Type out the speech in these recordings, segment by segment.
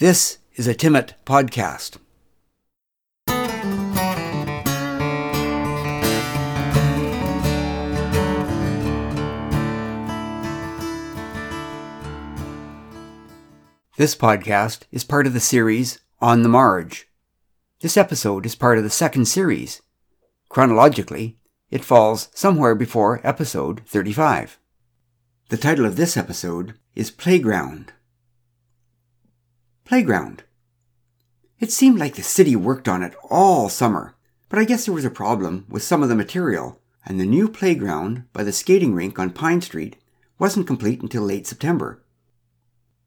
This is a Timmit podcast. This podcast is part of the series On the Marge. This episode is part of the second series. Chronologically, it falls somewhere before episode 35. The title of this episode is Playground. Playground. It seemed like the city worked on it all summer, but I guess there was a problem with some of the material, and the new playground by the skating rink on Pine Street wasn't complete until late September.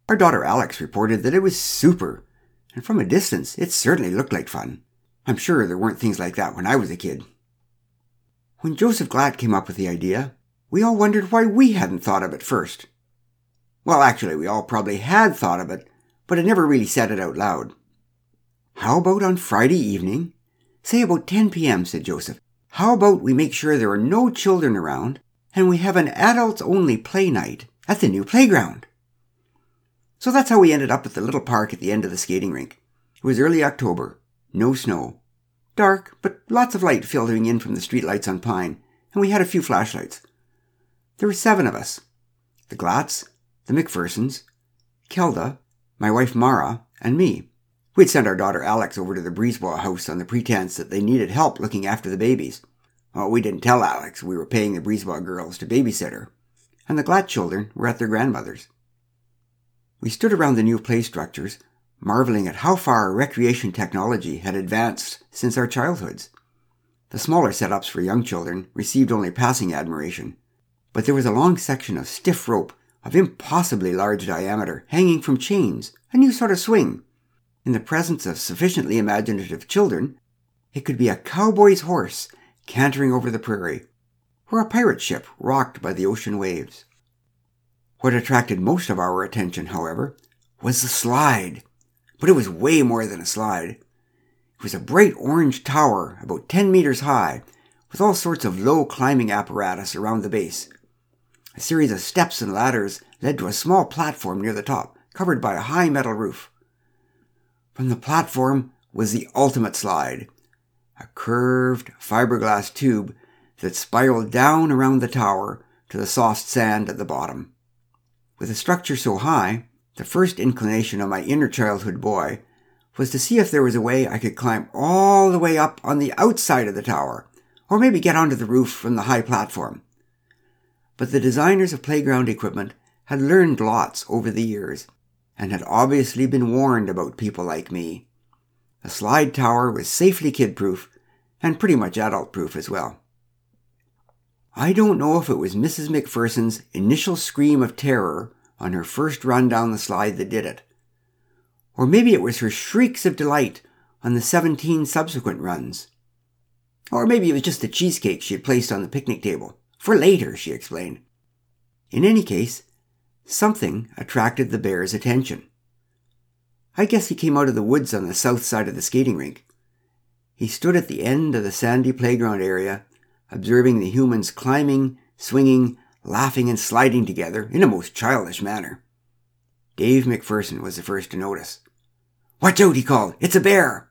Our daughter Alex reported that it was super, and from a distance it certainly looked like fun. I'm sure there weren't things like that when I was a kid. When Joseph Glatt came up with the idea, we all wondered why we hadn't thought of it first. Well, actually, we all probably had thought of it, but I never really said it out loud. How about on Friday evening? Say about 10 p.m., said Joseph. How about we make sure there are no children around and we have an adults only play night at the new playground? So that's how we ended up at the little park at the end of the skating rink. It was early October, no snow. Dark, but lots of light filtering in from the streetlights on Pine, and we had a few flashlights. There were seven of us. The Glatts, the McPhersons, Kelda, my wife Mara, and me. We'd sent our daughter Alex over to the Brisebois house on the pretense that they needed help looking after the babies. Well, we didn't tell Alex we were paying the Brisebois girls to babysit her, and the Glatt children were at their grandmother's. We stood around the new play structures, marveling at how far recreation technology had advanced since our childhoods. The smaller setups for young children received only passing admiration, but there was a long section of stiff rope of impossibly large diameter hanging from chains, a new sort of swing. In the presence of sufficiently imaginative children, it could be a cowboy's horse cantering over the prairie, or a pirate ship rocked by the ocean waves. What attracted most of our attention, however, was the slide. But it was way more than a slide. It was a bright orange tower about 10 meters high, with all sorts of low climbing apparatus around the base. A series of steps and ladders led to a small platform near the top, covered by a high metal roof. From the platform was the ultimate slide, a curved fiberglass tube that spiraled down around the tower to the soft sand at the bottom. With a structure so high, the first inclination of my inner childhood boy was to see if there was a way I could climb all the way up on the outside of the tower, or maybe get onto the roof from the high platform. But the designers of playground equipment had learned lots over the years, and had obviously been warned about people like me. The slide tower was safely kid proof, and pretty much adult proof as well. I don't know if it was Mrs. McPherson's initial scream of terror on her first run down the slide that did it. Or maybe it was her shrieks of delight on the 17 subsequent runs. Or maybe it was just the cheesecake she had placed on the picnic table. For later, she explained. In any case, something attracted the bear's attention. I guess he came out of the woods on the south side of the skating rink. He stood at the end of the sandy playground area observing the humans climbing, swinging, laughing, and sliding together in a most childish manner. Dave McPherson was the first to notice. Watch out, he called. It's a bear!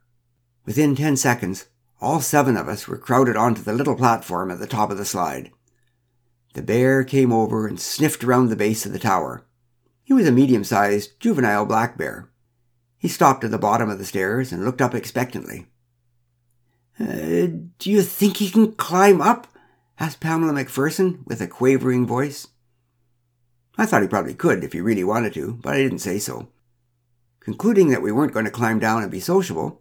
Within ten seconds, all seven of us were crowded onto the little platform at the top of the slide. The bear came over and sniffed around the base of the tower. He was a medium sized, juvenile black bear. He stopped at the bottom of the stairs and looked up expectantly. Uh, do you think he can climb up? asked Pamela McPherson with a quavering voice. I thought he probably could if he really wanted to, but I didn't say so. Concluding that we weren't going to climb down and be sociable,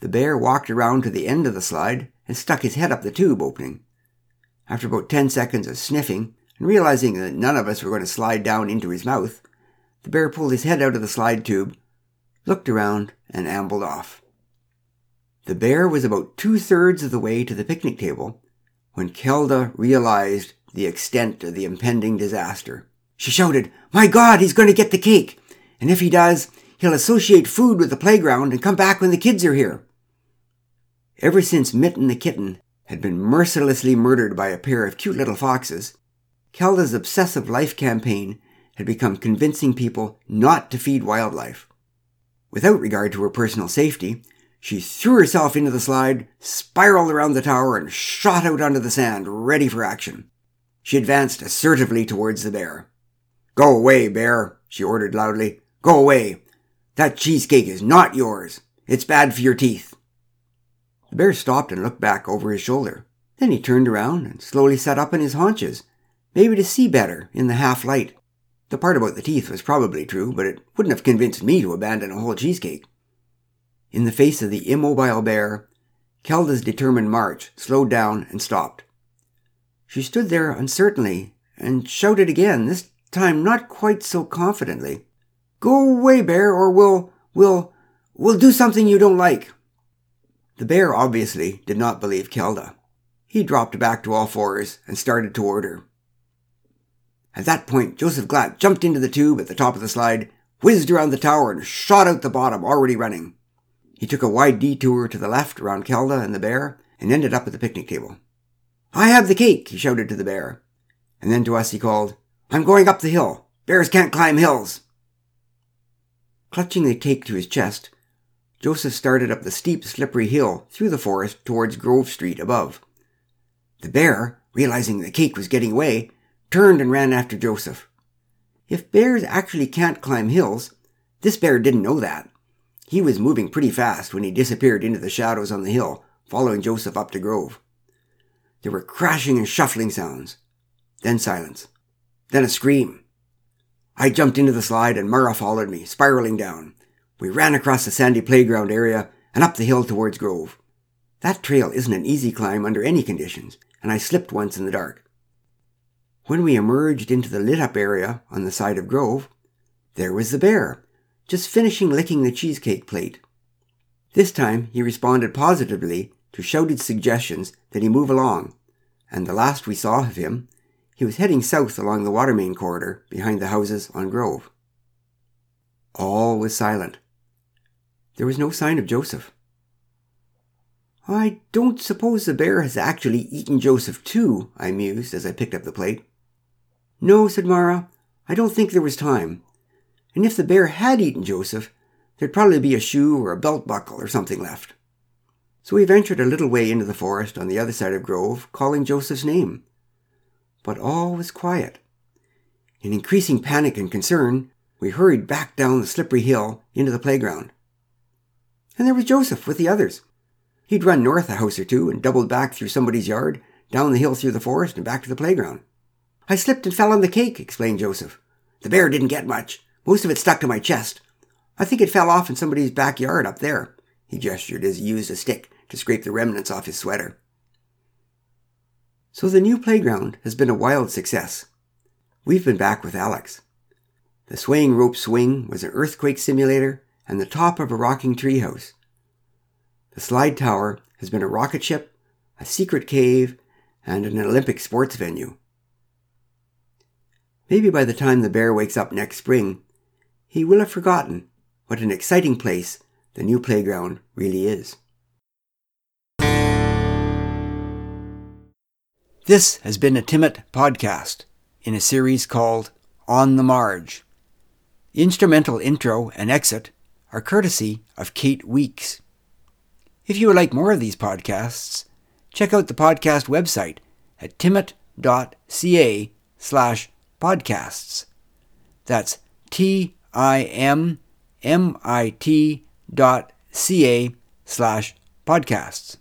the bear walked around to the end of the slide and stuck his head up the tube opening. After about ten seconds of sniffing, and realizing that none of us were going to slide down into his mouth, the bear pulled his head out of the slide tube, looked around, and ambled off. The bear was about two thirds of the way to the picnic table when Kelda realized the extent of the impending disaster. She shouted, My God, he's going to get the cake! And if he does, he'll associate food with the playground and come back when the kids are here. Ever since Mitten the kitten had been mercilessly murdered by a pair of cute little foxes, Kelda's obsessive life campaign had become convincing people not to feed wildlife. Without regard to her personal safety, she threw herself into the slide, spiraled around the tower, and shot out onto the sand, ready for action. She advanced assertively towards the bear. Go away, bear, she ordered loudly. Go away. That cheesecake is not yours. It's bad for your teeth. The bear stopped and looked back over his shoulder. Then he turned around and slowly sat up on his haunches, maybe to see better in the half light. The part about the teeth was probably true, but it wouldn't have convinced me to abandon a whole cheesecake. In the face of the immobile bear, Kelda's determined march slowed down and stopped. She stood there uncertainly and shouted again, this time not quite so confidently. Go away, bear, or we'll, we'll, we'll do something you don't like. The bear obviously did not believe Kelda. He dropped back to all fours and started toward her. At that point, Joseph Glatt jumped into the tube at the top of the slide, whizzed around the tower, and shot out the bottom, already running. He took a wide detour to the left around Kelda and the bear and ended up at the picnic table. I have the cake, he shouted to the bear. And then to us he called, I'm going up the hill. Bears can't climb hills. Clutching the cake to his chest, Joseph started up the steep, slippery hill through the forest towards Grove Street above. The bear, realizing the cake was getting away, turned and ran after Joseph. If bears actually can't climb hills, this bear didn't know that. He was moving pretty fast when he disappeared into the shadows on the hill, following Joseph up to Grove. There were crashing and shuffling sounds. Then silence. Then a scream. I jumped into the slide and Mara followed me, spiraling down. We ran across the sandy playground area and up the hill towards Grove. That trail isn't an easy climb under any conditions, and I slipped once in the dark. When we emerged into the lit up area on the side of Grove, there was the bear, just finishing licking the cheesecake plate. This time he responded positively to shouted suggestions that he move along, and the last we saw of him, he was heading south along the water main corridor behind the houses on Grove. All was silent. There was no sign of Joseph. I don't suppose the bear has actually eaten Joseph too, I mused as I picked up the plate. No, said Mara, I don't think there was time and if the bear had eaten Joseph, there'd probably be a shoe or a belt buckle or something left. So we ventured a little way into the forest on the other side of Grove, calling Joseph's name. But all was quiet. In increasing panic and concern, we hurried back down the slippery hill into the playground. And there was Joseph with the others. He'd run north a house or two and doubled back through somebody's yard, down the hill through the forest, and back to the playground. I slipped and fell on the cake, explained Joseph. The bear didn't get much. Most of it stuck to my chest. I think it fell off in somebody's backyard up there. He gestured as he used a stick to scrape the remnants off his sweater. So the new playground has been a wild success. We've been back with Alex. The swaying rope swing was an earthquake simulator and the top of a rocking treehouse. The slide tower has been a rocket ship, a secret cave, and an Olympic sports venue. Maybe by the time the bear wakes up next spring, he will have forgotten what an exciting place the new playground really is. This has been a Timmit podcast in a series called On the Marge. Instrumental intro and exit are courtesy of Kate Weeks. If you would like more of these podcasts, check out the podcast website at timmit.ca slash podcasts. That's T I M M I T dot C A slash podcasts.